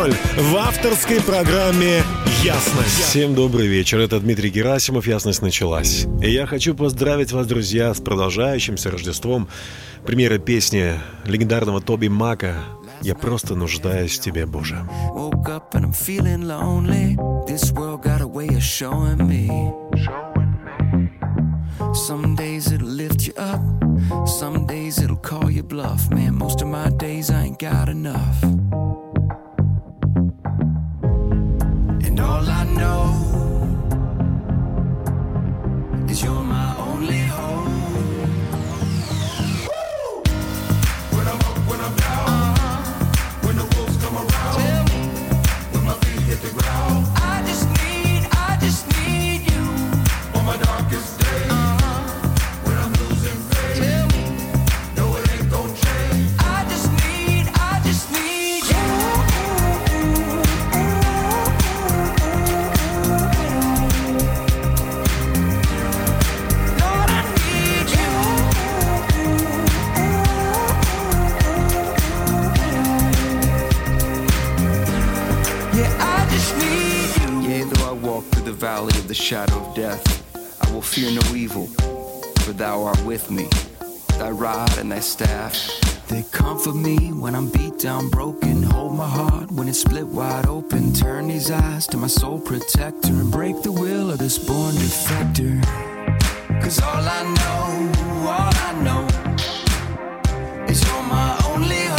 2.0 в авторской программе «Ясность». Всем добрый вечер. Это Дмитрий Герасимов. «Ясность» началась. И я хочу поздравить вас, друзья, с продолжающимся Рождеством. Премьера песни легендарного Тоби Мака «Я просто нуждаюсь в тебе, Боже». Some days it'll lift you up, some days it'll call you bluff. Man, most of my days I ain't got enough. All I know is you're my valley of the shadow of death, I will fear no evil, for thou art with me. Thy rod and thy staff, they comfort me when I'm beat down, broken. Hold my heart when it's split wide open. Turn these eyes to my soul protector and break the will of this born defector. Cause all I know, all I know is you're my only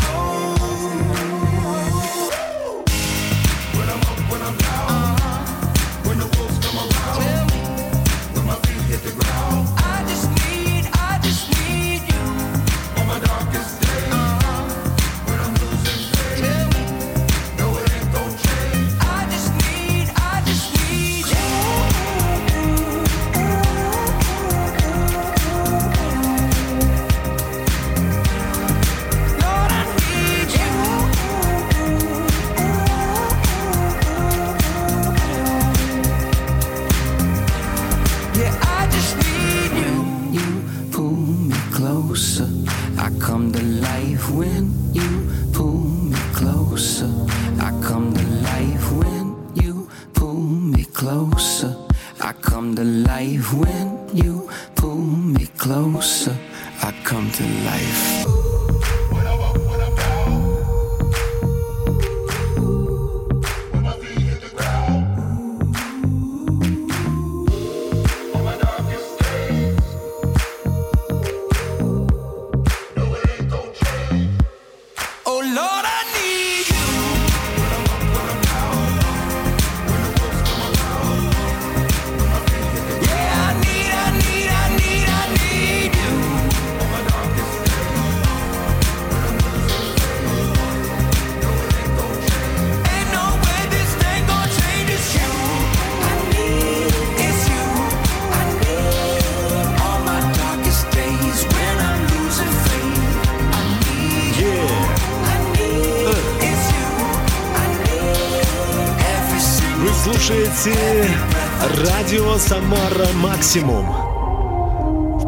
«Самара Максимум».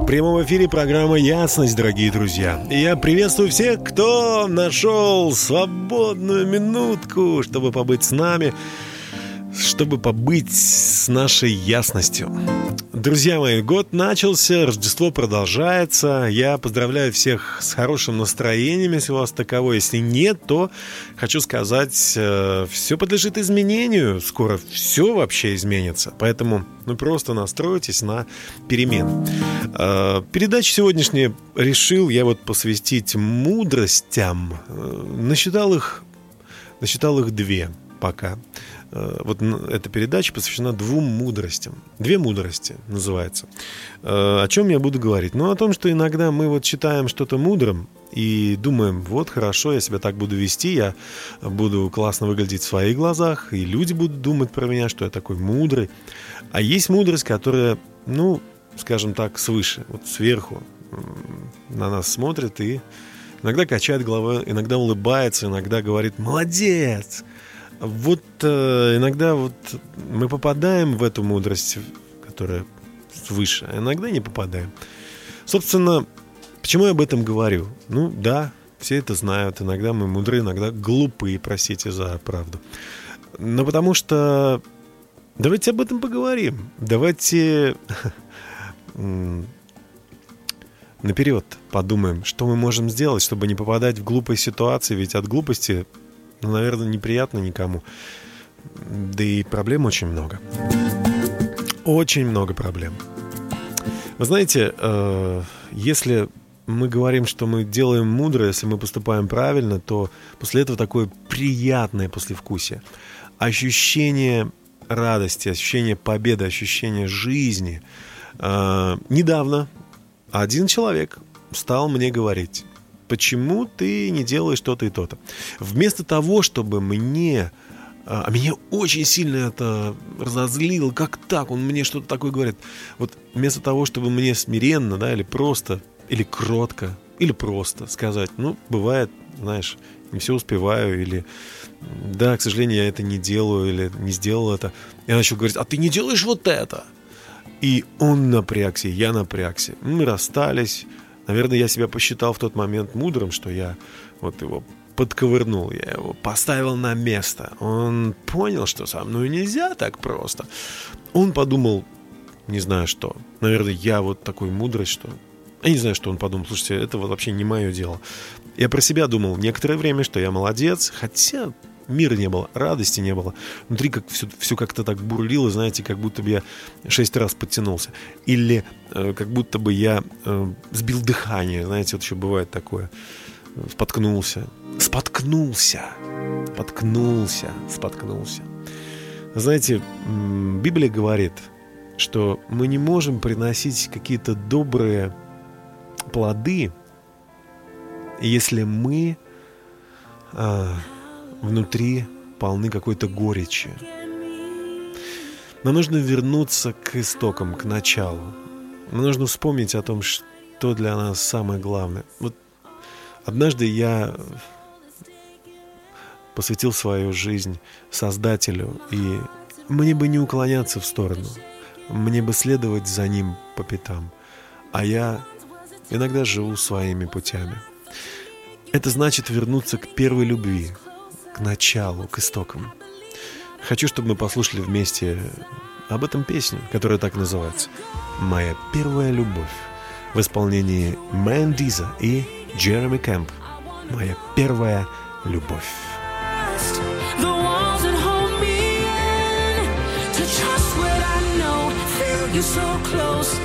В прямом эфире программа «Ясность», дорогие друзья. И я приветствую всех, кто нашел свободную минутку, чтобы побыть с нами, чтобы побыть с нашей ясностью. Друзья мои, год начался, Рождество продолжается. Я поздравляю всех с хорошим настроением, если у вас таково. Если нет, то хочу сказать, все подлежит изменению. Скоро все вообще изменится. Поэтому ну, просто настройтесь на перемен. Э, Передачу сегодняшнюю решил я вот посвятить мудростям. Э, Насчитал их, насчитал их две пока. Э, Вот н- эта передача посвящена двум мудростям. Две мудрости называется. Э, О чем я буду говорить? Ну, о том, что иногда мы вот считаем что-то мудрым и думаем, вот хорошо, я себя так буду вести, я буду классно выглядеть в своих глазах, и люди будут думать про меня, что я такой мудрый. А есть мудрость, которая, ну, скажем так, свыше, вот сверху на нас смотрит и иногда качает головой, иногда улыбается, иногда говорит «молодец». Вот э, иногда вот мы попадаем в эту мудрость, которая свыше, а иногда не попадаем. Собственно, почему я об этом говорю? Ну да, Все это знают. Иногда мы мудры, иногда глупые, простите за правду. Но потому что... Давайте об этом поговорим. Давайте наперед подумаем, что мы можем сделать, чтобы не попадать в глупые ситуации. Ведь от глупости, ну, наверное, неприятно никому. Да и проблем очень много. Очень много проблем. Вы знаете, э, если мы говорим, что мы делаем мудро, если мы поступаем правильно, то после этого такое приятное послевкусие. Ощущение радости, ощущение победы, ощущение жизни. Э, недавно один человек стал мне говорить, почему ты не делаешь то-то и то-то. Вместо того, чтобы мне а, а меня очень сильно это разозлило. Как так? Он мне что-то такое говорит. Вот вместо того, чтобы мне смиренно, да, или просто, или кротко, или просто сказать, ну, бывает, знаешь, не все успеваю, или да, к сожалению, я это не делаю, или не сделал это. Я начал говорить, а ты не делаешь вот это. И он напрягся, я напрягся. Мы расстались. Наверное, я себя посчитал в тот момент мудрым, что я вот его подковырнул, я его поставил на место. Он понял, что со мной нельзя так просто. Он подумал, не знаю что. Наверное, я вот такой мудрый, что... Я не знаю, что он подумал. Слушайте, это вообще не мое дело. Я про себя думал некоторое время, что я молодец, хотя мира не было, радости не было. Внутри как все, все как-то так бурлило, знаете, как будто бы я шесть раз подтянулся. Или э, как будто бы я э, сбил дыхание, знаете, вот еще бывает такое споткнулся. Споткнулся. Споткнулся. Споткнулся. Знаете, Библия говорит, что мы не можем приносить какие-то добрые плоды, если мы а, внутри полны какой-то горечи. Нам нужно вернуться к истокам, к началу. Нам нужно вспомнить о том, что для нас самое главное. Вот Однажды я посвятил свою жизнь Создателю, и мне бы не уклоняться в сторону, мне бы следовать за Ним по пятам, а я иногда живу своими путями. Это значит вернуться к первой любви, к началу, к истокам. Хочу, чтобы мы послушали вместе об этом песню, которая так называется «Моя первая любовь» в исполнении Мэн Диза и Джереми Кэмп. Моя первая любовь. so close.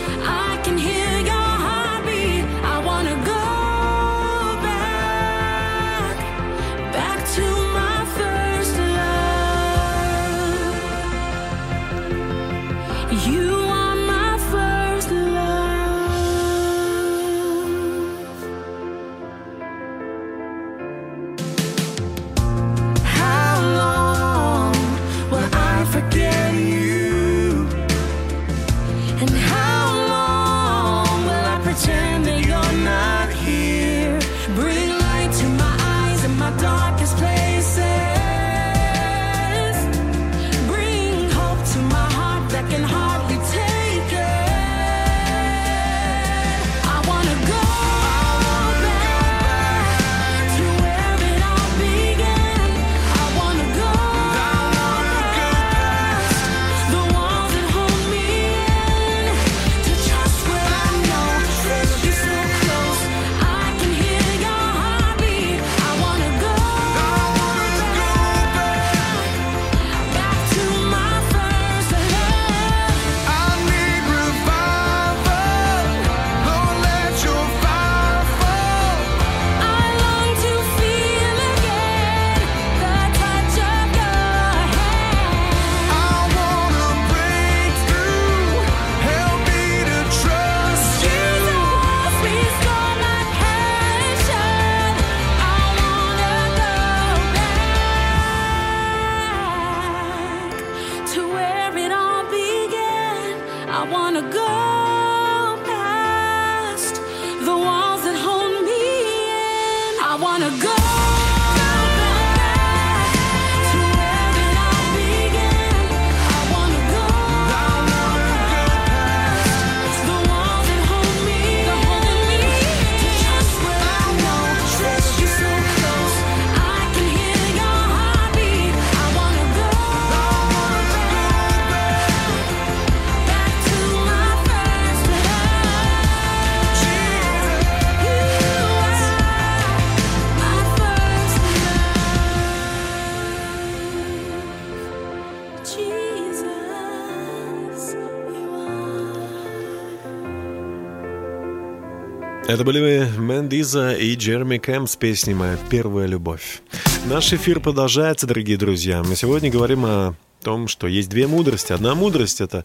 Это были Мэндиза и Джереми Кэм с песней «Моя первая любовь». Наш эфир продолжается, дорогие друзья. Мы сегодня говорим о том, что есть две мудрости. Одна мудрость — это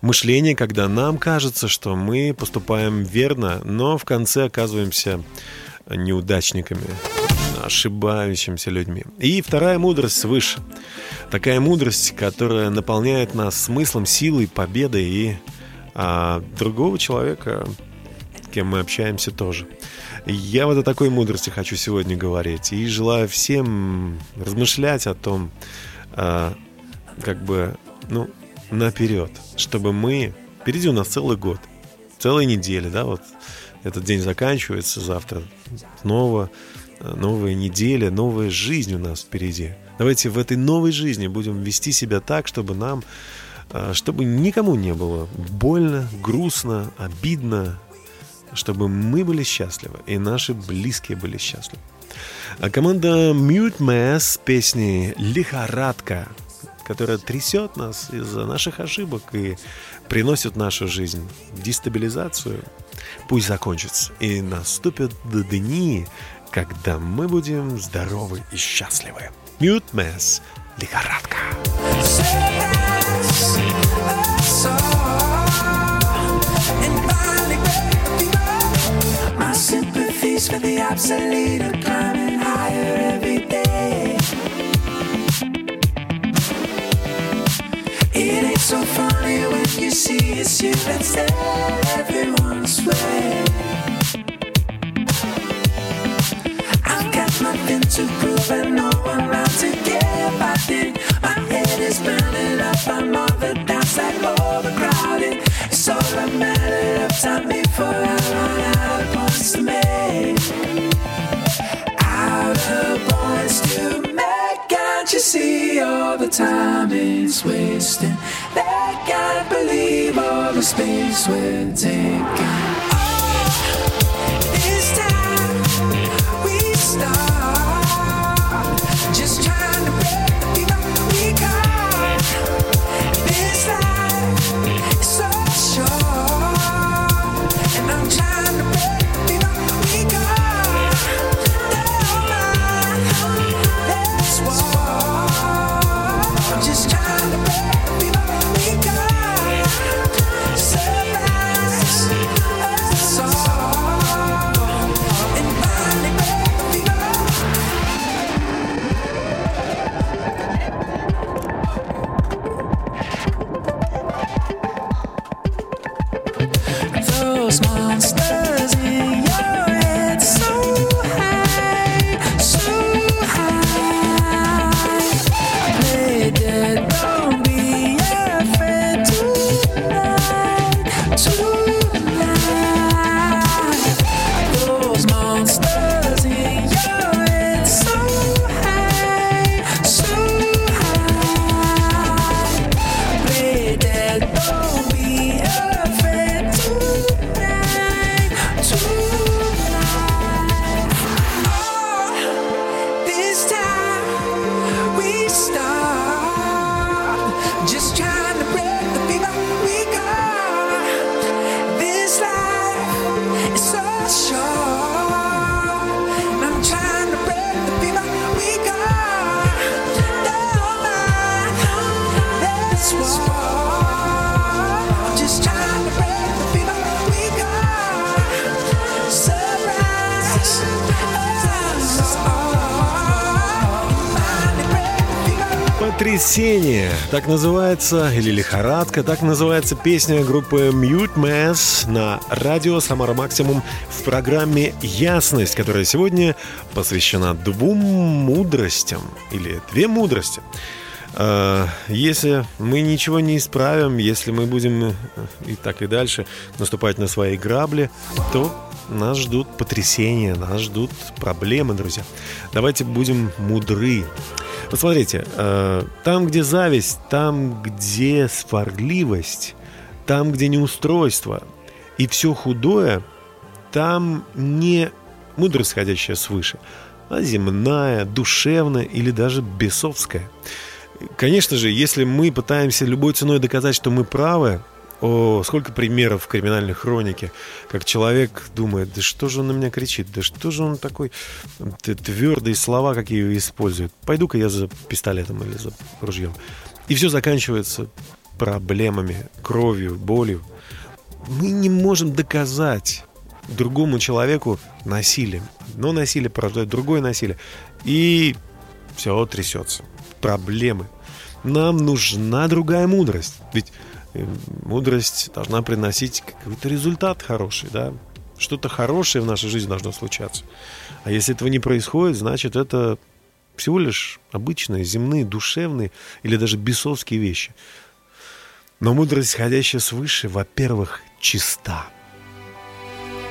мышление, когда нам кажется, что мы поступаем верно, но в конце оказываемся неудачниками, ошибающимися людьми. И вторая мудрость свыше. Такая мудрость, которая наполняет нас смыслом, силой, победой и а, другого человека кем мы общаемся тоже. Я вот о такой мудрости хочу сегодня говорить. И желаю всем размышлять о том, э, как бы, ну, наперед, чтобы мы... Впереди у нас целый год, целая неделя, да, вот этот день заканчивается, завтра снова новая неделя, новая жизнь у нас впереди. Давайте в этой новой жизни будем вести себя так, чтобы нам, чтобы никому не было больно, грустно, обидно, чтобы мы были счастливы и наши близкие были счастливы. А команда Mute Mass с песней «Лихорадка», которая трясет нас из-за наших ошибок и приносит в нашу жизнь дестабилизацию, пусть закончится. И наступят дни, когда мы будем здоровы и счастливы. Mute Mass «Лихорадка». Sympathies for the obsolete are climbing higher every day. It ain't so funny when you see it's you that's everyone's way. I've got nothing to prove and no one around to get back in. My head is burning up, I'm on the downside overcrowded. It's all a matter of time before I run out of points to make. You see all the time it's wasting? They can't believe all the space we're taking. Так называется, или лихорадка, так называется песня группы Mute Mass на радио Самара Максимум в программе «Ясность», которая сегодня посвящена двум мудростям, или две мудрости. А, если мы ничего не исправим, если мы будем и так и дальше наступать на свои грабли, то нас ждут потрясения, нас ждут проблемы, друзья. Давайте будем мудры. Посмотрите, э, там, где зависть, там, где сварливость, там, где неустройство и все худое, там не мудрость, сходящая свыше, а земная, душевная или даже бесовская. Конечно же, если мы пытаемся любой ценой доказать, что мы правы, О, сколько примеров в криминальной хронике, как человек думает, да что же он на меня кричит, да что же он такой твердые слова какие использует. Пойду-ка я за пистолетом или за ружьем. И все заканчивается проблемами, кровью, болью. Мы не можем доказать другому человеку насилием. Но насилие порождает другое насилие. И все трясется. Проблемы. Нам нужна другая мудрость. Ведь мудрость должна приносить какой-то результат хороший, да? Что-то хорошее в нашей жизни должно случаться. А если этого не происходит, значит, это всего лишь обычные, земные, душевные или даже бесовские вещи. Но мудрость, исходящая свыше, во-первых, чиста.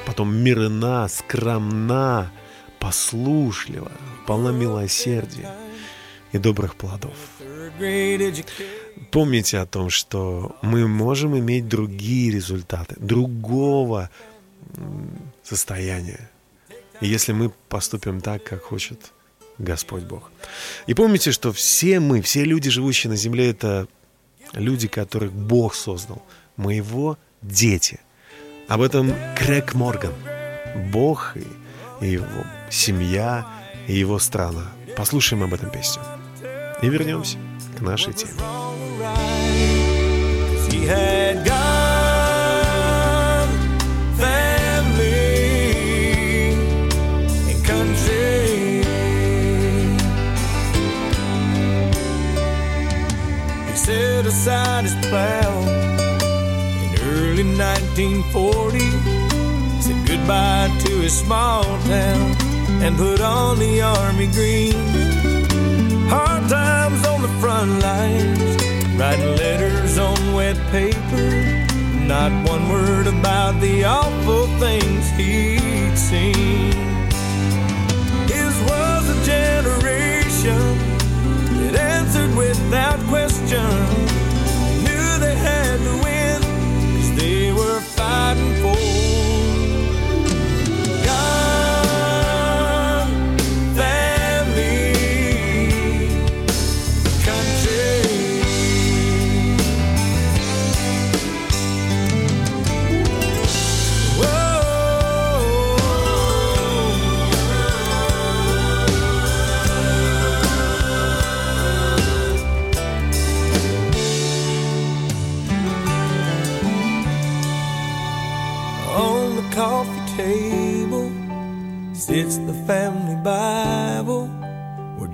Потом мирна, скромна, послушлива, полна милосердия и добрых плодов. Помните о том, что мы можем иметь другие результаты, другого состояния, если мы поступим так, как хочет Господь Бог. И помните, что все мы, все люди, живущие на земле, это люди, которых Бог создал. Мы его дети. Об этом Крэг Морган. Бог и его семья, и его страна. Послушаем об этом песню. И вернемся к нашей теме. Set aside his plow in early 1940. Said goodbye to his small town and put on the army green. Hard times on the front lines, writing letters on wet paper. Not one word about the awful things he'd seen. His was a generation that answered without question.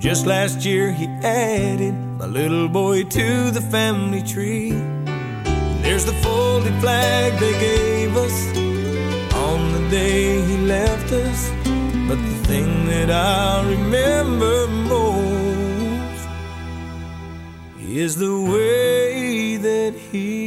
Just last year he added my little boy to the family tree. There's the folded flag they gave us on the day he left us. But the thing that I remember most is the way that he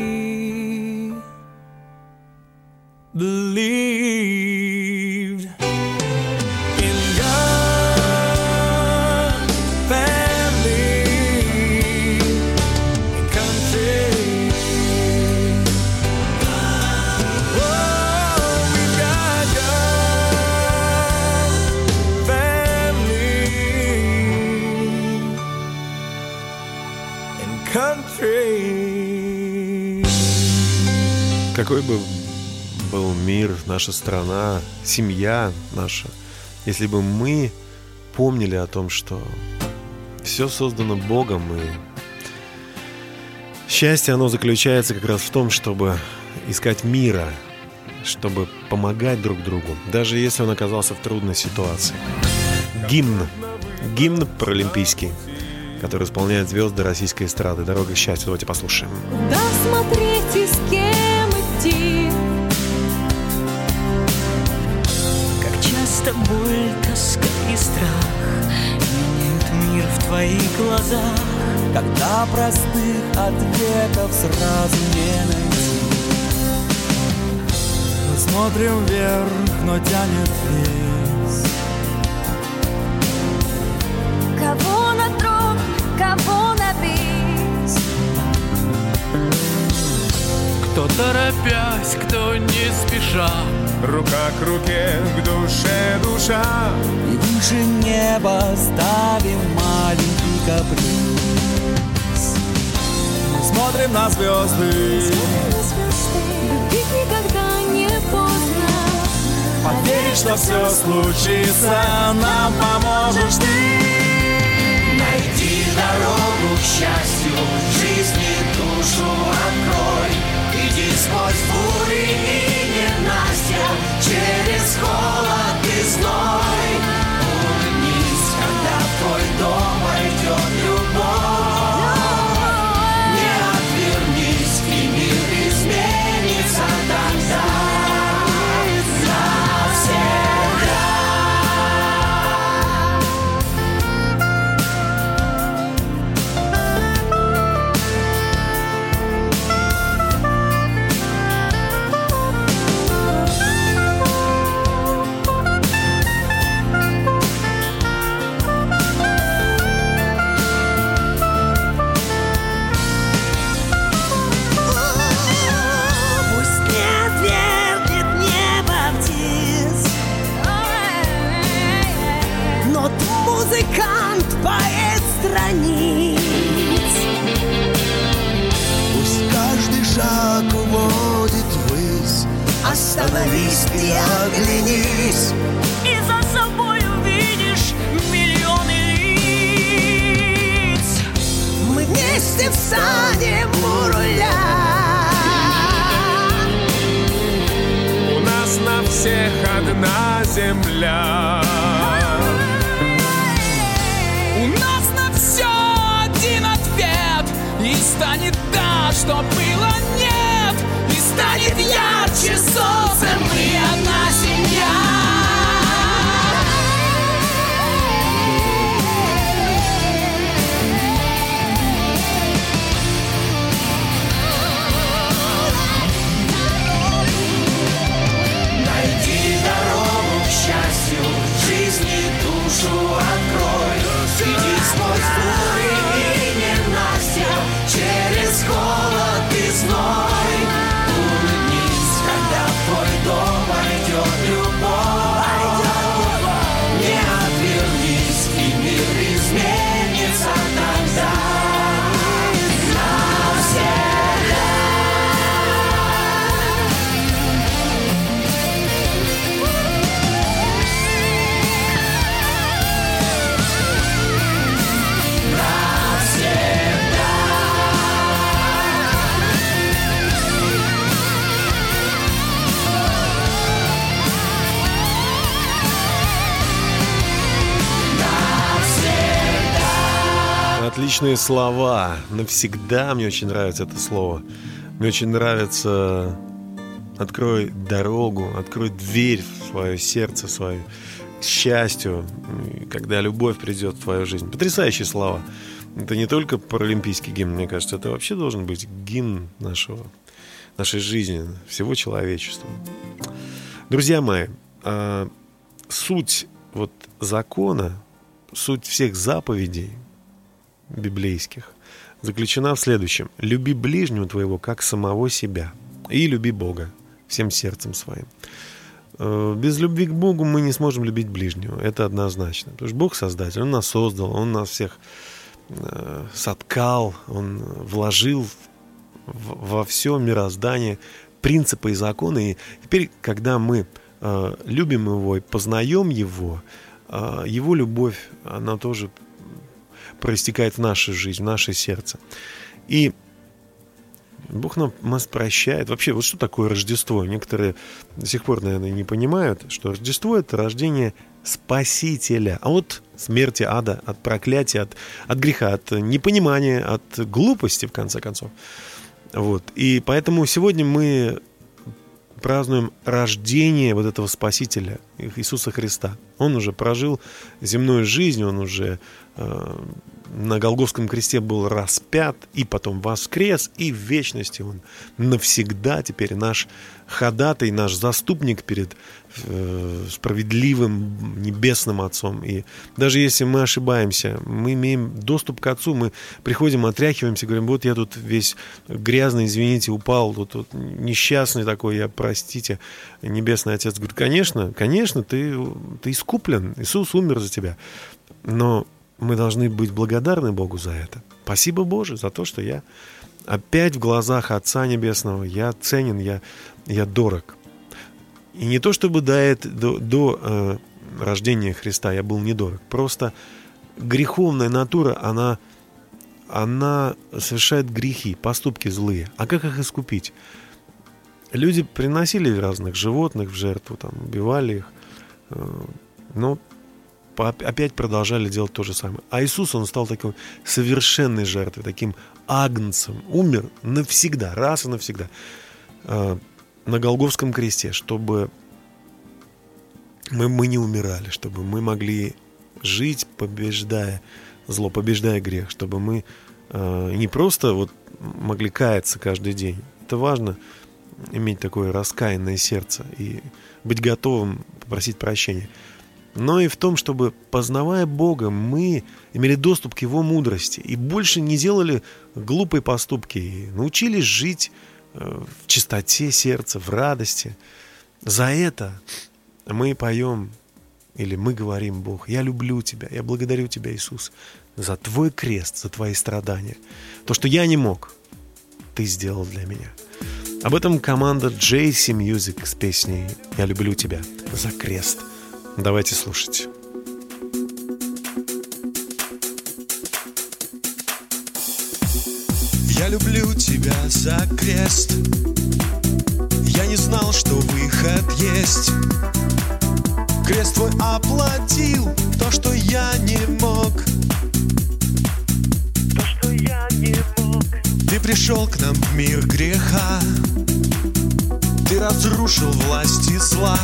Какой бы был мир, наша страна, семья наша, если бы мы помнили о том, что все создано Богом, и счастье, оно заключается как раз в том, чтобы искать мира, чтобы помогать друг другу, даже если он оказался в трудной ситуации. Гимн. Гимн паралимпийский, который исполняет звезды российской эстрады. «Дорога к счастью». Давайте послушаем. Куда смотреть боль, тоска и страх. Меняют мир в твоих глазах. Когда простых ответов сразу не найти. Мы смотрим вверх, но тянет вниз. Кого на трон, кого на бис? Кто торопясь, кто не спеша Рука к руке, к душе душа И выше неба ставим маленький каприз Мы смотрим на звезды, Смотрим на звезды никогда не поздно. Поверь, что все случится, нам поможешь ты. Найди дорогу к счастью, жизни душу открой. Иди сквозь бури и ненастья, через холод и зной. Отличные слова. Навсегда мне очень нравится это слово. Мне очень нравится открой дорогу, открой дверь в свое сердце, в свое к счастью, когда любовь придет в твою жизнь. Потрясающие слова. Это не только паралимпийский гимн, мне кажется, это вообще должен быть гимн нашего, нашей жизни, всего человечества. Друзья мои, а, суть вот закона, суть всех заповедей библейских заключена в следующем. Люби ближнего твоего, как самого себя. И люби Бога всем сердцем своим. Э, Без любви к Богу мы не сможем любить ближнего. Это однозначно. Потому что Бог создатель, Он нас создал, Он нас всех э, соткал, Он вложил во все мироздание принципы и законы. И теперь, когда мы э, любим Его и познаем Его, Его любовь, она тоже проистекает в нашу жизнь, в наше сердце. И Бог нам нас прощает. Вообще, вот что такое Рождество? Некоторые до сих пор, наверное, не понимают, что Рождество — это рождение Спасителя. А вот смерти, ада, от проклятия, от, от греха, от непонимания, от глупости, в конце концов. Вот. И поэтому сегодня мы празднуем рождение вот этого Спасителя, Иисуса Христа. Он уже прожил земную жизнь, он уже на Голговском кресте был распят, и потом воскрес, и в вечности он навсегда теперь наш ходатай, наш заступник перед э, справедливым небесным Отцом. И даже если мы ошибаемся, мы имеем доступ к Отцу, мы приходим, отряхиваемся, говорим, вот я тут весь грязный, извините, упал, тут, тут несчастный такой, я, простите, Небесный Отец говорит, конечно, конечно, ты, ты искуплен, Иисус умер за тебя, но мы должны быть благодарны Богу за это. Спасибо Боже за то, что я опять в глазах Отца Небесного я ценен, я, я дорог. И не то чтобы до, до, до э, рождения Христа я был недорог, просто греховная натура, она, она совершает грехи, поступки злые. А как их искупить? Люди приносили разных животных в жертву, там, убивали их, э, но опять продолжали делать то же самое. А Иисус, он стал такой совершенной жертвой, таким агнцем, умер навсегда, раз и навсегда э, на Голговском кресте, чтобы мы, мы не умирали, чтобы мы могли жить, побеждая зло, побеждая грех, чтобы мы э, не просто вот могли каяться каждый день. Это важно иметь такое раскаянное сердце и быть готовым попросить прощения. Но и в том, чтобы, познавая Бога, мы имели доступ к Его мудрости и больше не делали глупые поступки, и научились жить э, в чистоте сердца, в радости. За это мы поем или мы говорим, Бог, я люблю Тебя, я благодарю Тебя, Иисус, за Твой крест, за Твои страдания. То, что я не мог, Ты сделал для меня. Об этом команда JC Music с песней «Я люблю тебя» за крест. Давайте слушать. Я люблю тебя за крест. Я не знал, что выход есть. Крест твой оплатил то, что я не мог. То, что я не мог. Ты пришел к нам в мир греха. Ты разрушил власти зла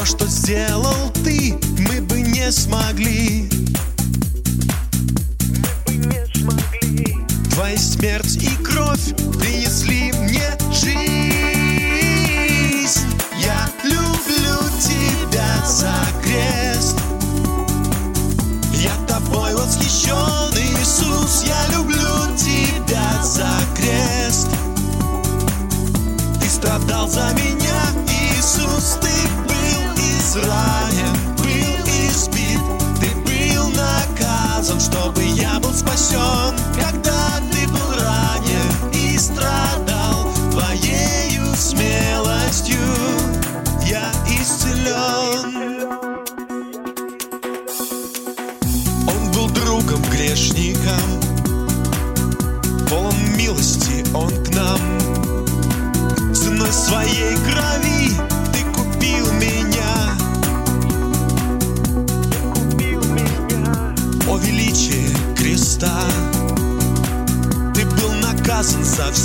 То, что сделал ты, мы бы не смогли. Мы бы не смогли. Твоя смерть и кровь принесли мне жизнь. Я люблю тебя за крест. Я тобой восхищен, Иисус Я люблю тебя за крест. Ты страдал за меня, Иисус Ты был изранен, был избит. Ты был наказан, чтобы я был спасен Когда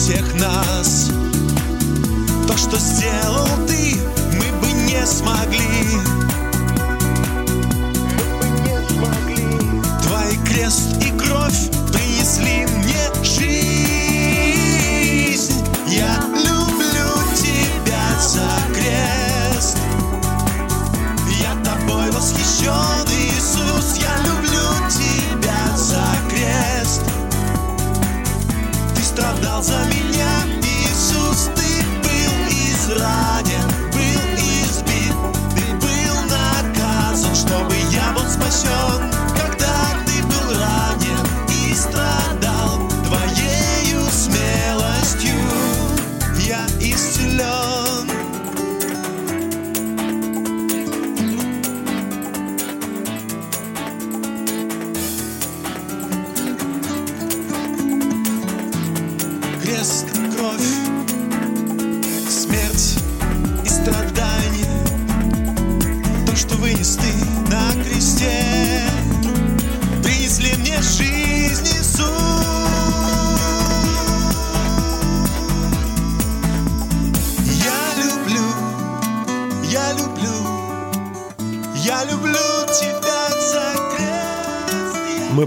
всех нас. То, что сделал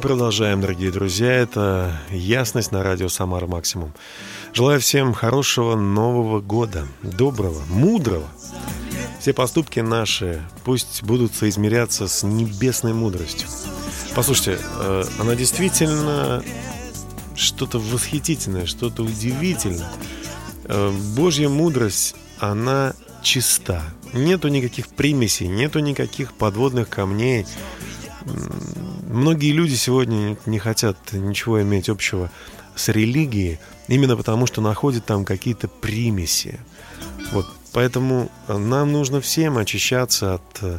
продолжаем, дорогие друзья. Это «Ясность» на радио «Самара Максимум». Желаю всем хорошего Нового года, доброго, мудрого. Все поступки наши пусть будут соизмеряться с небесной мудростью. Послушайте, э, она действительно что-то восхитительное, что-то удивительное. Э, Божья мудрость, она чиста. Нету никаких примесей, нету никаких подводных камней. Многие люди сегодня не хотят ничего иметь общего с религией, именно потому что находят там какие-то примеси. Вот, поэтому нам нужно всем очищаться от э,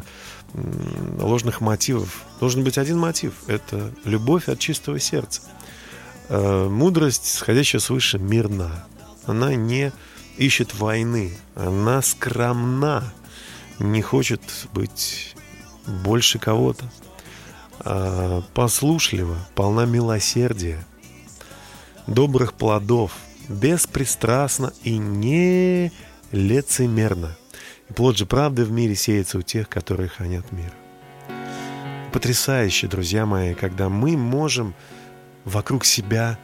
ложных мотивов. Должен быть один мотив – это любовь от чистого сердца. Э, мудрость, сходящая свыше, мирна. Она не ищет войны, она скромна, не хочет быть больше кого-то. А послушлива, полна милосердия, добрых плодов, беспристрастно и не лицемерно. И плод же правды в мире сеется у тех, которые хранят мир. Потрясающе, друзья мои, когда мы можем вокруг себя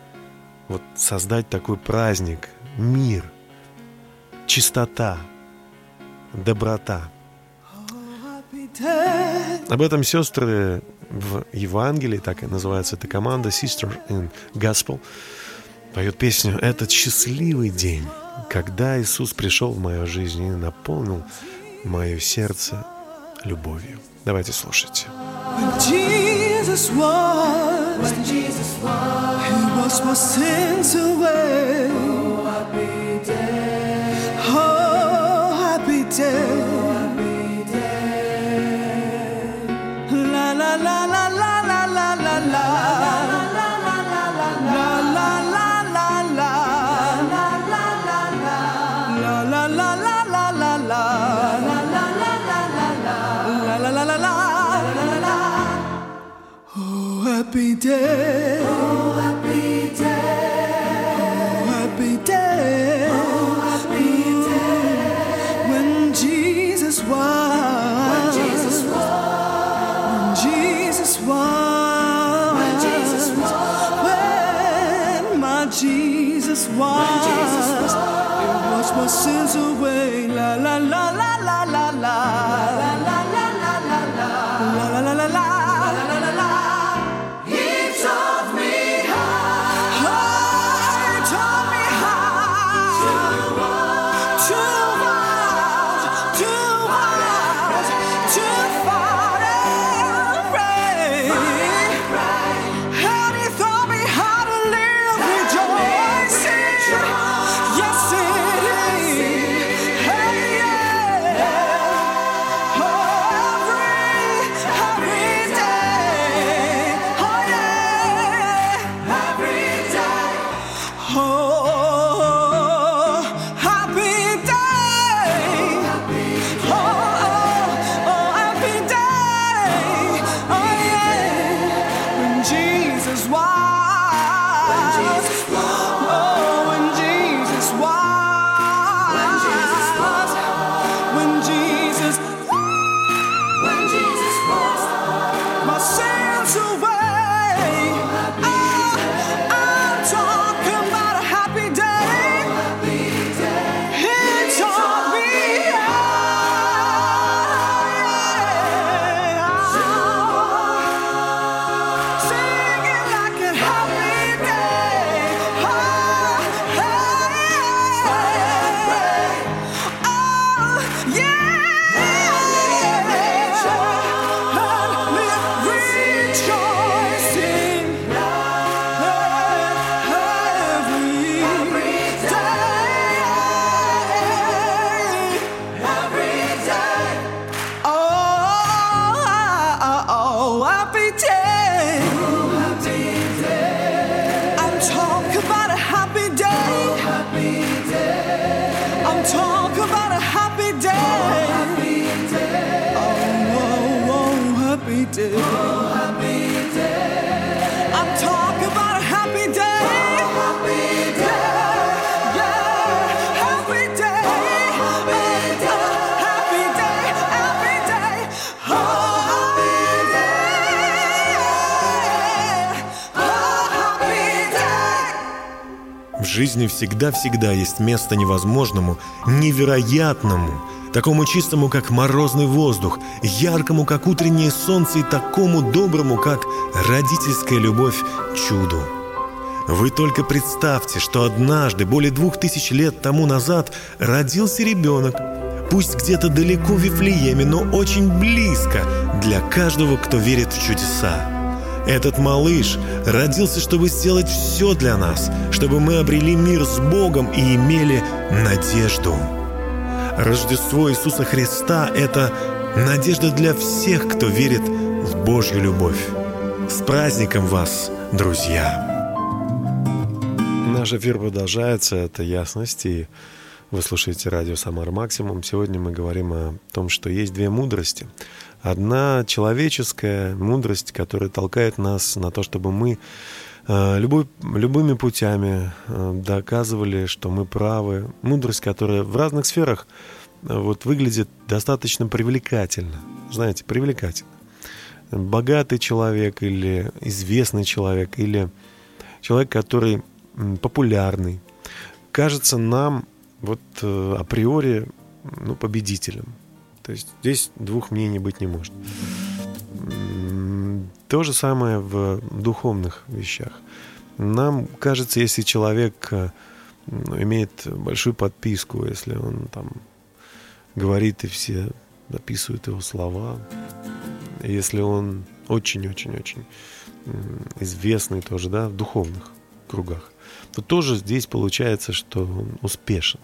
вот создать такой праздник, мир, чистота, доброта. Об этом сестры в Евангелии, так и называется эта команда, Sister in Gospel, поет песню «Этот счастливый день, когда Иисус пришел в мою жизнь и наполнил мое сердце любовью». Давайте слушайте. Jesus was, when Jesus was, He washed my sins away. Oh, happy day. Oh, happy day. Oh, happy day. Oh, всегда-всегда есть место невозможному, невероятному, такому чистому, как морозный воздух, яркому, как утреннее солнце, и такому доброму, как родительская любовь чуду. Вы только представьте, что однажды, более двух тысяч лет тому назад, родился ребенок, пусть где-то далеко в Вифлееме, но очень близко для каждого, кто верит в чудеса. Этот малыш родился, чтобы сделать все для нас, чтобы мы обрели мир с Богом и имели надежду. Рождество Иисуса Христа – это надежда для всех, кто верит в Божью любовь. С праздником вас, друзья! Наш эфир продолжается, это ясность, и вы слушаете радио «Самар Максимум». Сегодня мы говорим о том, что есть две мудрости. Одна человеческая мудрость, которая толкает нас на то, чтобы мы э, любой, любыми путями э, доказывали, что мы правы. Мудрость, которая в разных сферах э, вот выглядит достаточно привлекательно. Знаете, привлекательно. Богатый человек или известный человек, или человек, который популярный, кажется нам вот априори ну, победителем. То есть здесь двух мнений быть не может. То же самое в духовных вещах. Нам кажется, если человек э, имеет большую подписку, если он там говорит и все записывают его слова, если он очень-очень-очень известный тоже, да, в духовных кругах, то тоже здесь получается, что он успешен.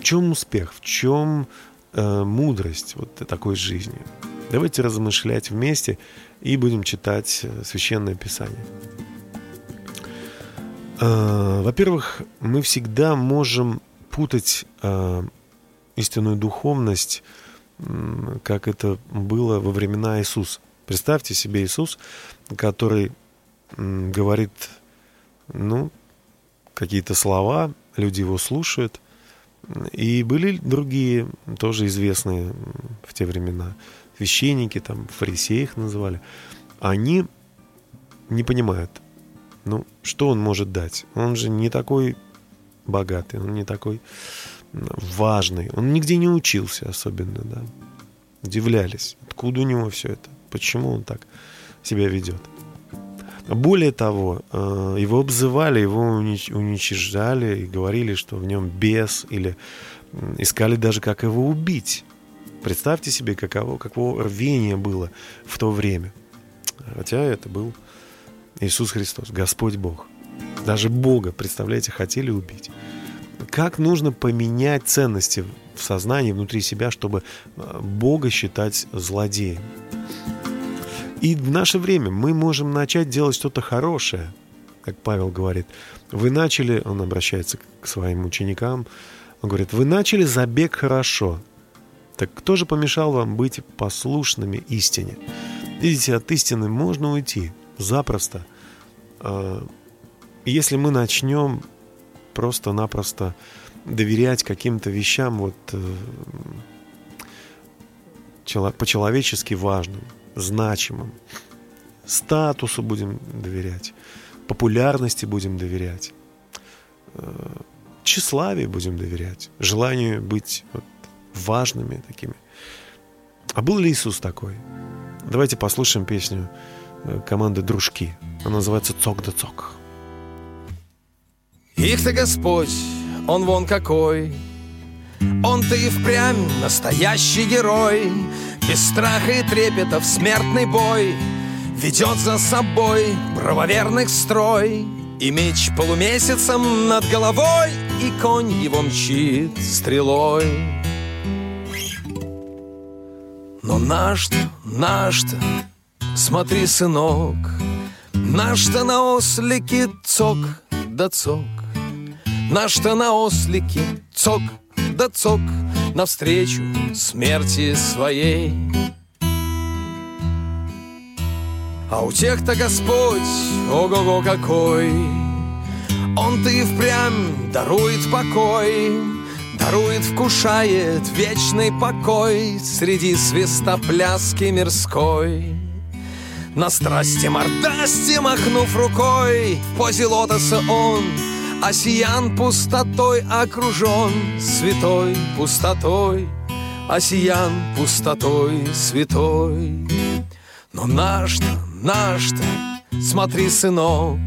В чем успех? В чем э, мудрость вот такой жизни. Давайте размышлять вместе и будем читать э, Священное Писание. Э, во-первых, мы всегда можем путать э, истинную духовность, э, как это было во времена Иисуса. Представьте себе Иисус, который говорит, ну, какие-то слова, люди его слушают, и были другие, тоже известные в те времена, священники, там, фарисеи их называли. Они не понимают, ну, что он может дать? Он же не такой богатый, он не такой важный. Он нигде не учился особенно, да. Удивлялись, откуда у него все это, почему он так себя ведет. Более того, э, его обзывали, его уничижали и говорили, что в нем бес, или искали даже, как его убить. Представьте себе, каково, каково рвение было в то время. Хотя это был Иисус Христос, Господь Бог. Даже Бога, представляете, хотели убить. Как нужно поменять ценности в сознании внутри себя, чтобы э, Бога считать злодеем? И в наше время мы можем начать делать что-то хорошее, как Павел говорит. Вы начали, он обращается к своим ученикам, он говорит, вы начали забег хорошо. Так кто же помешал вам быть послушными истине? Видите, от истины можно уйти запросто. А, если мы начнем просто-напросто доверять каким-то вещам вот э, по-человечески важным, значимым. Статусу будем доверять, популярности будем доверять, э, тщеславию будем доверять, желанию быть вот важными такими. А был ли Иисус такой? Давайте послушаем песню э, команды «Дружки». Она называется «Цок да цок». Их-то Господь, Он вон какой, Он-то и впрямь настоящий герой, без страха и трепета в смертный бой Ведет за собой правоверных строй. И меч полумесяцем над головой И конь его мчит стрелой. Но наш-то, наш-то, смотри, сынок Наш-то на ослике цок да цок. Наш-то на ослике цок да цок навстречу смерти своей. А у тех-то Господь, ого-го какой, Он-то и впрямь дарует покой, Дарует, вкушает вечный покой Среди свистопляски мирской. На страсти мордасти махнув рукой, В позе лотоса он — Осиян пустотой окружен, святой пустотой, Осиян пустотой святой. Но наш-то, наш-то, смотри, сынок,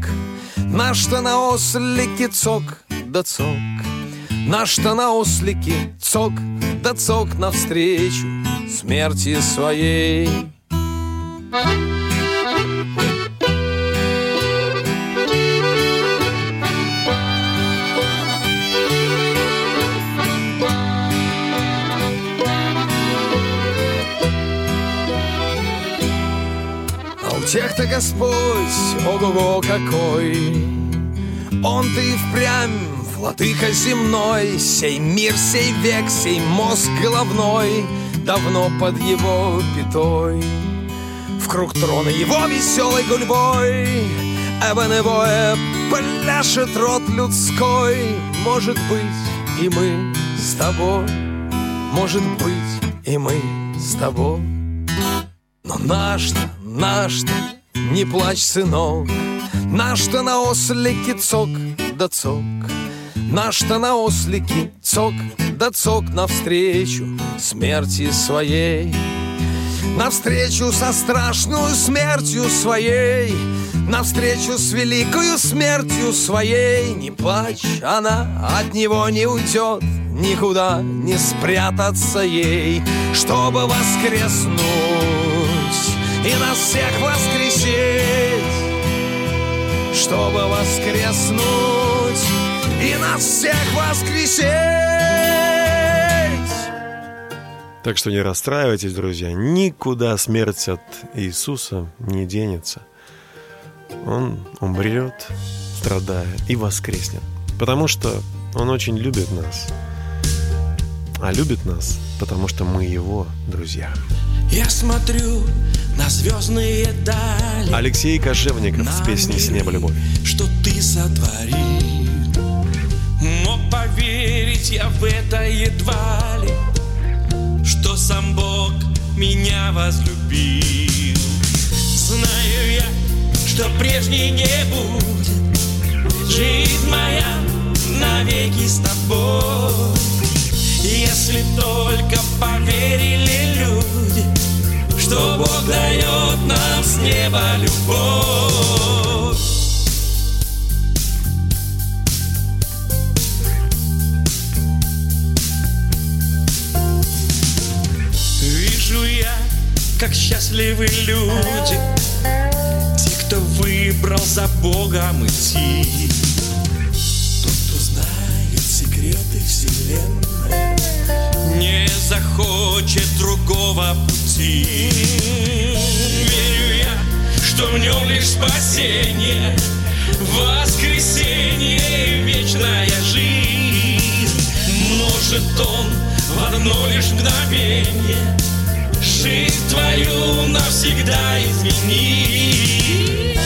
Наш-то на ослике цок да цок, Наш-то на ослике цок да цок Навстречу смерти своей. Thank you. Тех-то Господь, ого-го какой. Он ты впрямь владыка земной, Сей мир, сей век, сей мозг головной Давно под его пятой. В круг трона его веселой гульбой Эбоневое пляшет рот людской Может быть, и мы с тобой Может быть, и мы с тобой Но наш-то, наш-то, не плачь, сынок. Наш-то на ослике цок да цок. Наш-то на ослике цок да цок Навстречу смерти своей. Навстречу со страшную смертью своей. Навстречу с великою смертью своей. Не плачь, она от него не уйдет. Никуда не спрятаться ей. Чтобы воскреснуть И нас всех воскресить Чтобы воскреснуть И нас всех воскресить Так что не расстраивайтесь, друзья, никуда смерть от Иисуса не денется. Он умрет, страдая, и воскреснет. Потому что Он очень любит нас. А любит нас, потому что мы Его друзья. Я смотрю на звездные дали Алексей Кожевников с песней «С неба любовь». Что ты сотворил Но поверить я в это едва ли что сам Бог меня возлюбил. Знаю я, что прежней не будет, жизнь моя навеки с тобой. Если только поверили люди, что Бог дает нам с неба любовь. Вижу я, как счастливы люди, те, кто выбрал за Богом идти. Тот, кто знает секреты вселенной, не захочет другого пути. Верю я, что в нем лишь спасение, воскресенье и вечная жизнь. Может он в одно лишь мгновение Жизнь твою навсегда изменить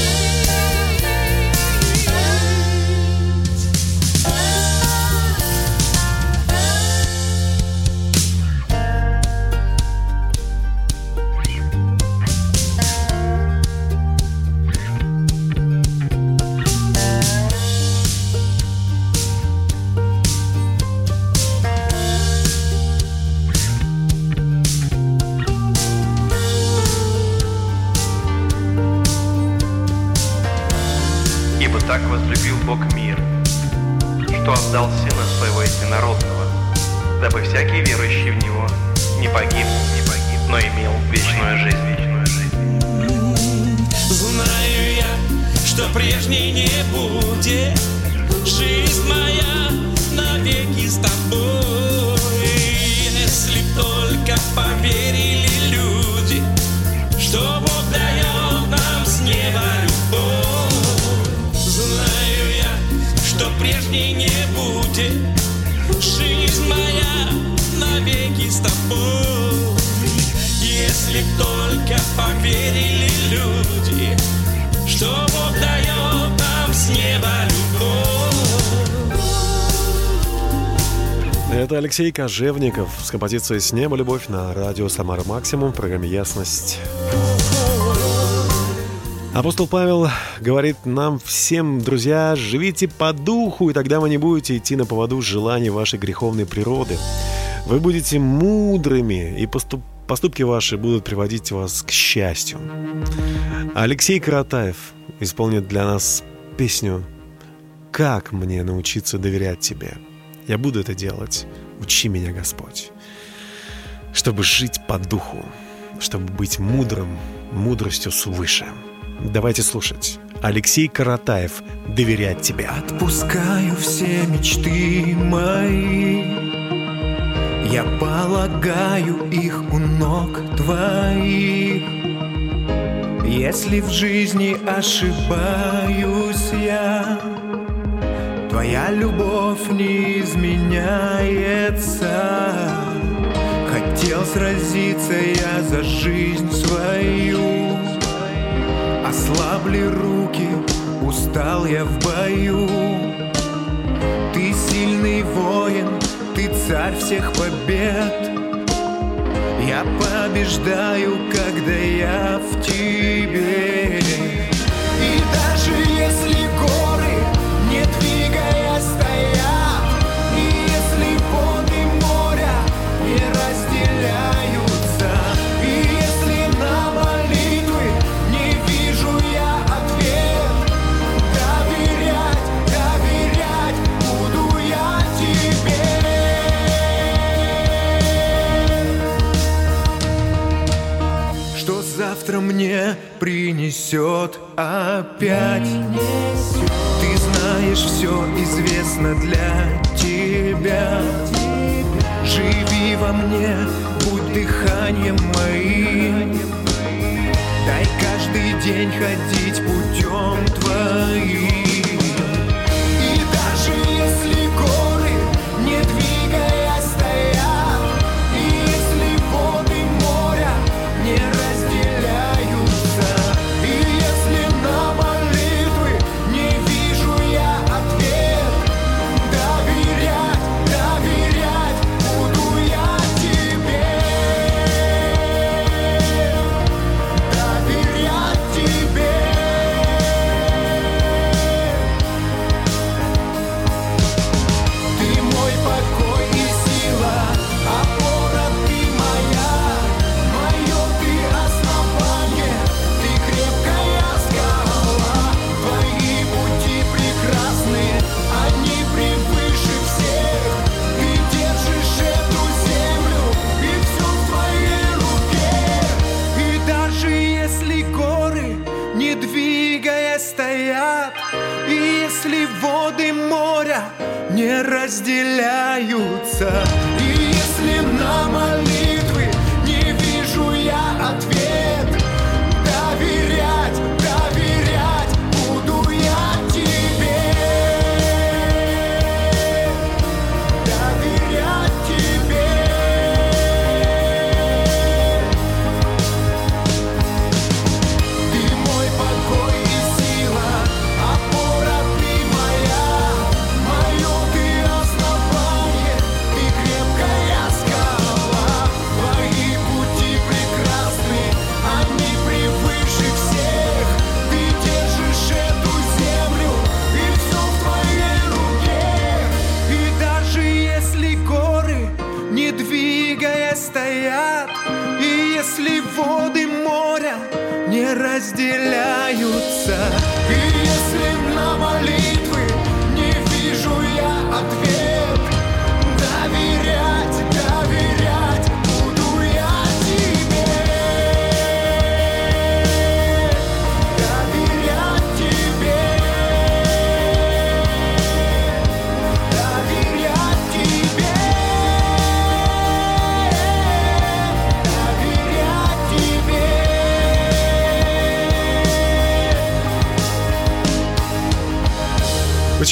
Алексей Кожевников с композицией «С неба любовь» на радио «Самара Максимум» в программе «Ясность». Апостол Павел говорит нам всем, друзья, живите по духу, и тогда вы не будете идти на поводу желаний вашей греховной природы. Вы будете мудрыми, и поступ- поступки ваши будут приводить вас к счастью. Алексей Каратаев исполнит для нас песню «Как мне научиться доверять тебе?» Я буду это делать. Учи меня, Господь. Чтобы жить по духу, чтобы быть мудрым, мудростью свыше. Давайте слушать. Алексей Каратаев «Доверять тебе». Отпускаю все мечты мои Я полагаю их у ног твоих Если в жизни ошибаюсь я, Твоя любовь не изменяется. Хотел сразиться я за жизнь свою, Ослабли руки, устал я в бою. Ты сильный воин, ты царь всех побед. Я побеждаю, когда я в тебе. Мне принесет опять. Ты знаешь, все известно для тебя. Живи во мне, будь дыханием моим. Дай каждый день ходить путем твоим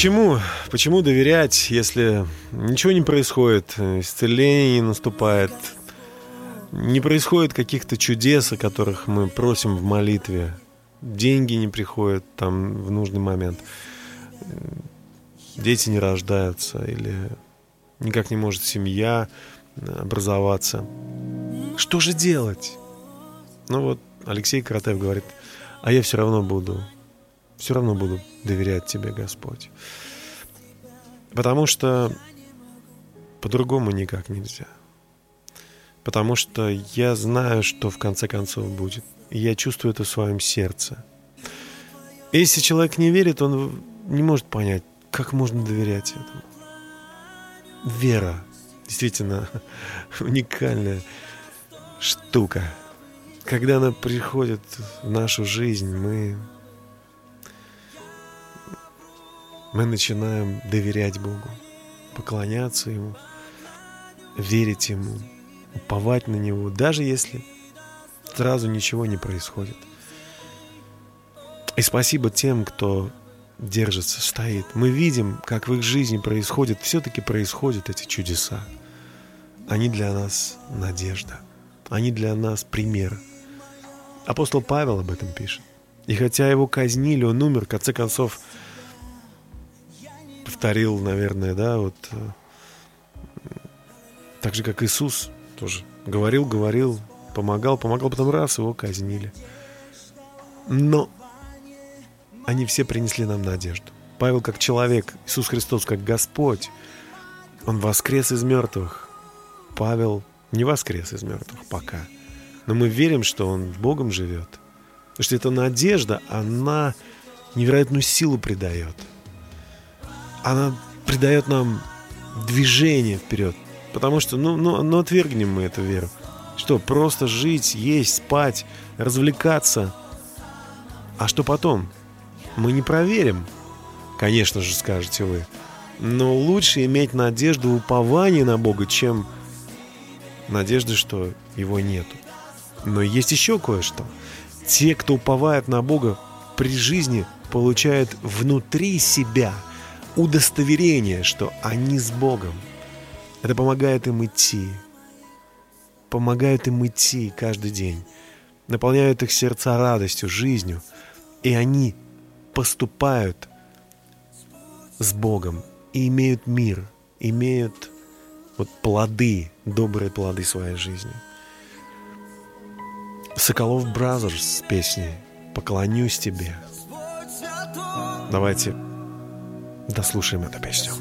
Почему? Почему доверять, если ничего не происходит, исцеление не наступает, не происходит каких-то чудес, о которых мы просим в молитве, деньги не приходят там в нужный момент, дети не рождаются или никак не может семья образоваться. Что же делать? Ну вот Алексей Каратаев говорит, а я все равно буду все равно буду доверять Тебе, Господь. Потому что по-другому никак нельзя. Потому что я знаю, что в конце концов будет. И я чувствую это в своем сердце. Если человек не верит, он не может понять, как можно доверять этому. Вера действительно уникальная штука. Когда она приходит в нашу жизнь, мы мы начинаем доверять Богу, поклоняться Ему, верить Ему, уповать на Него, даже если сразу ничего не происходит. И спасибо тем, кто держится, стоит. Мы видим, как в их жизни происходит, все-таки происходят эти чудеса. Они для нас надежда. Они для нас пример. Апостол Павел об этом пишет. И хотя его казнили, он умер, в конце концов, повторил, наверное, да, вот э, так же, как Иисус тоже говорил, говорил, помогал, помогал, потом раз его казнили. Но они все принесли нам надежду. Павел как человек, Иисус Христос как Господь, Он воскрес из мертвых. Павел не воскрес из мертвых пока. Но мы верим, что Он Богом живет. Потому что эта надежда, она невероятную силу придает. Она придает нам движение вперед. Потому что, ну, ну, ну отвергнем мы эту веру. Что, просто жить, есть, спать, развлекаться. А что потом? Мы не проверим. Конечно же, скажете вы. Но лучше иметь надежду, упование на Бога, чем надежды, что его нету. Но есть еще кое-что. Те, кто уповает на Бога при жизни, получают внутри себя удостоверение, что они с Богом. Это помогает им идти. Помогает им идти каждый день. Наполняют их сердца радостью, жизнью. И они поступают с Богом и имеют мир, имеют вот плоды, добрые плоды своей жизни. Sokolov Brothers с песней «Поклонюсь тебе». Давайте дослушаем эту песню.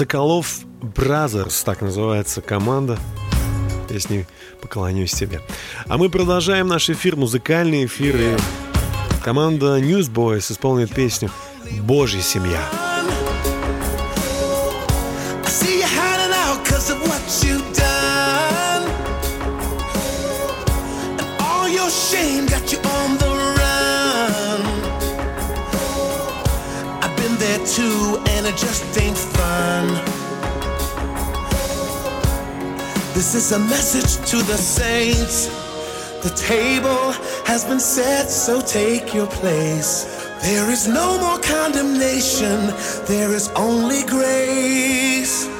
Sokolov Brothers, так называется команда песни «Поклонюсь тебе». А мы продолжаем наш эфир, музыкальный эфир. И команда Newsboys исполнит песню «Божья семья». just ain't This is a message to the saints. The table has been set, so take your place. There is no more condemnation, there is only grace.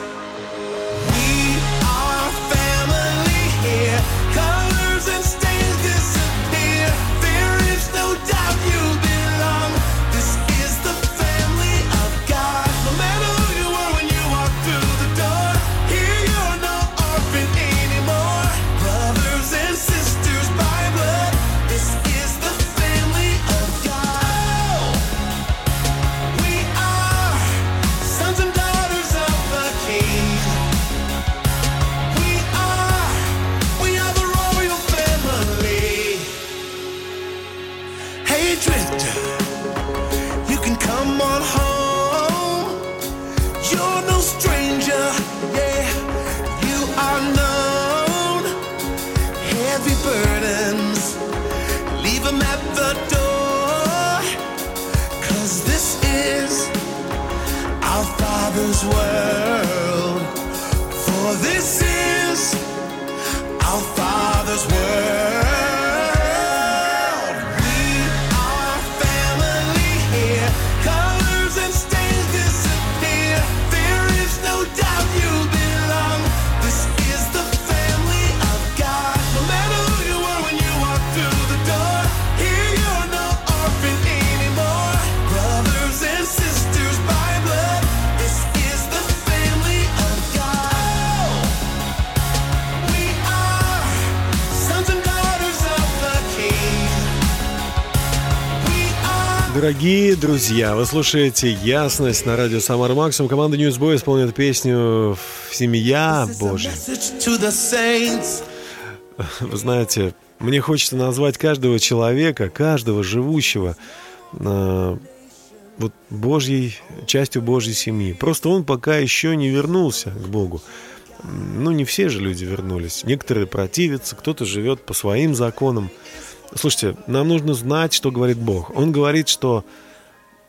Дорогие друзья, вы слушаете «Ясность» на радио «Самара Максимум». Команда Newsboy исполняет песню «Семья Божья». Вы знаете, мне хочется назвать каждого человека, каждого живущего э, вот Божьей, частью Божьей семьи. Просто он пока еще не вернулся к Богу. Ну, не все же люди вернулись. Некоторые противятся, кто-то живет по своим законам. Слушайте, нам нужно знать, что говорит Бог. Он говорит, что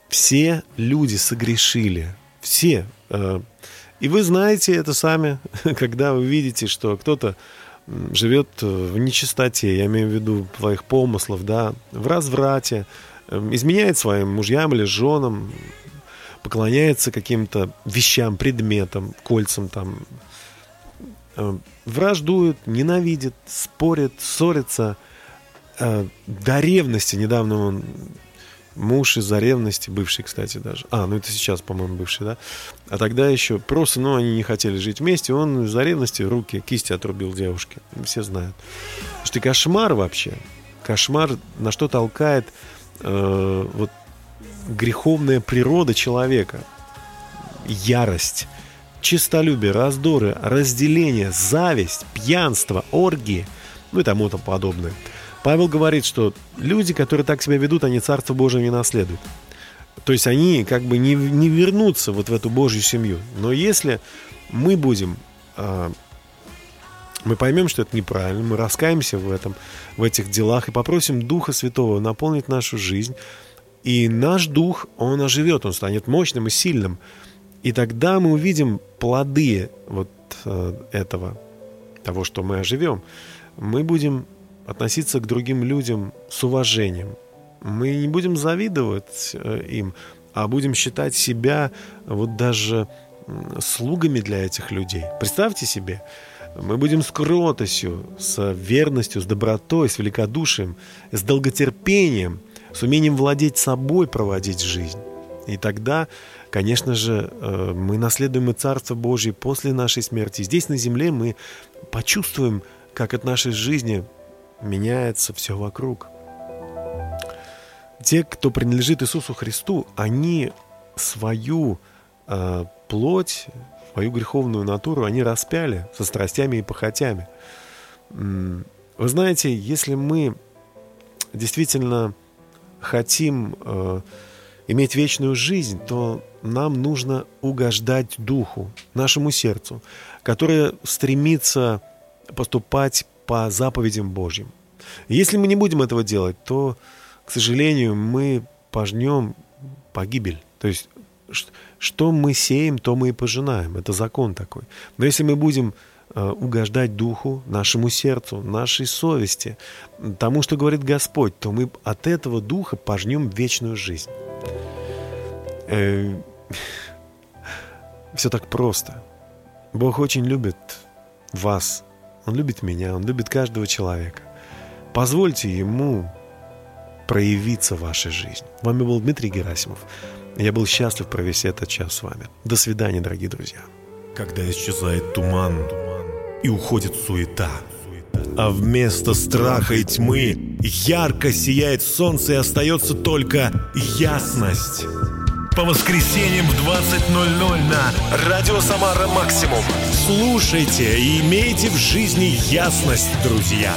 все люди согрешили. Все. Э, и вы знаете это сами, когда вы видите, что кто-то живет в нечистоте, я имею в виду своих помыслов, да, в разврате, эм, изменяет своим мужьям или женам, поклоняется каким-то вещам, предметам, кольцам там, эм, враждует, ненавидит, спорит, ссорится – э, до ревности недавно он муж из-за ревности, бывший, кстати, даже. А, ну это сейчас, по-моему, бывший, да? А тогда еще просто, ну, они не хотели жить вместе, он из-за ревности руки, кисти отрубил девушке. Все знают. Что кошмар вообще. Кошмар, на что толкает э, вот греховная природа человека. Ярость, чистолюбие, раздоры, разделение, зависть, пьянство, оргии, ну и тому подобное – Павел говорит, что люди, которые так себя ведут, они Царство Божие не наследуют. То есть они как бы не, не вернутся вот в эту Божью семью. Но если мы будем, э, мы поймем, что это неправильно, мы раскаемся в этом, в этих делах и попросим Духа Святого наполнить нашу жизнь, и наш Дух, он оживет, он станет мощным и сильным. И тогда мы увидим плоды вот э, этого, того, что мы оживем. Мы будем относиться к другим людям с уважением. Мы не будем завидовать э, им, а будем считать себя вот даже слугами для этих людей. Представьте себе, мы будем с кротостью, с верностью, с добротой, с великодушием, с долготерпением, с умением владеть собой, проводить жизнь. И тогда, конечно же, э, мы наследуем и Царство Божье после нашей смерти. Здесь на земле мы почувствуем, как от нашей жизни меняется все вокруг. Те, кто принадлежит Иисусу Христу, они свою э, плоть, свою греховную натуру, они распяли со страстями и похотями. Вы знаете, если мы действительно хотим э, иметь вечную жизнь, то нам нужно угождать Духу, нашему сердцу, которое стремится поступать по заповедям Божьим. Если мы не будем этого делать, то, к сожалению, мы пожнем погибель. То есть, что мы сеем, то мы и пожинаем. Это закон такой. Но если мы будем э, угождать Духу, нашему сердцу, нашей совести, тому, что говорит Господь, то мы от этого Духа пожнем вечную жизнь. Э, Все так просто. Бог очень любит вас, он любит меня, Он любит каждого человека. Позвольте Ему проявиться в вашей жизни. Вами был Дмитрий Герасимов. Я был счастлив провести этот час с вами. До свидания, дорогие друзья. Когда исчезает туман и уходит суета, а вместо страха и тьмы ярко сияет солнце и остается только ясность. По воскресеньям в 20.00 на Радио Самара Максимум. Слушайте и имейте в жизни ясность, друзья.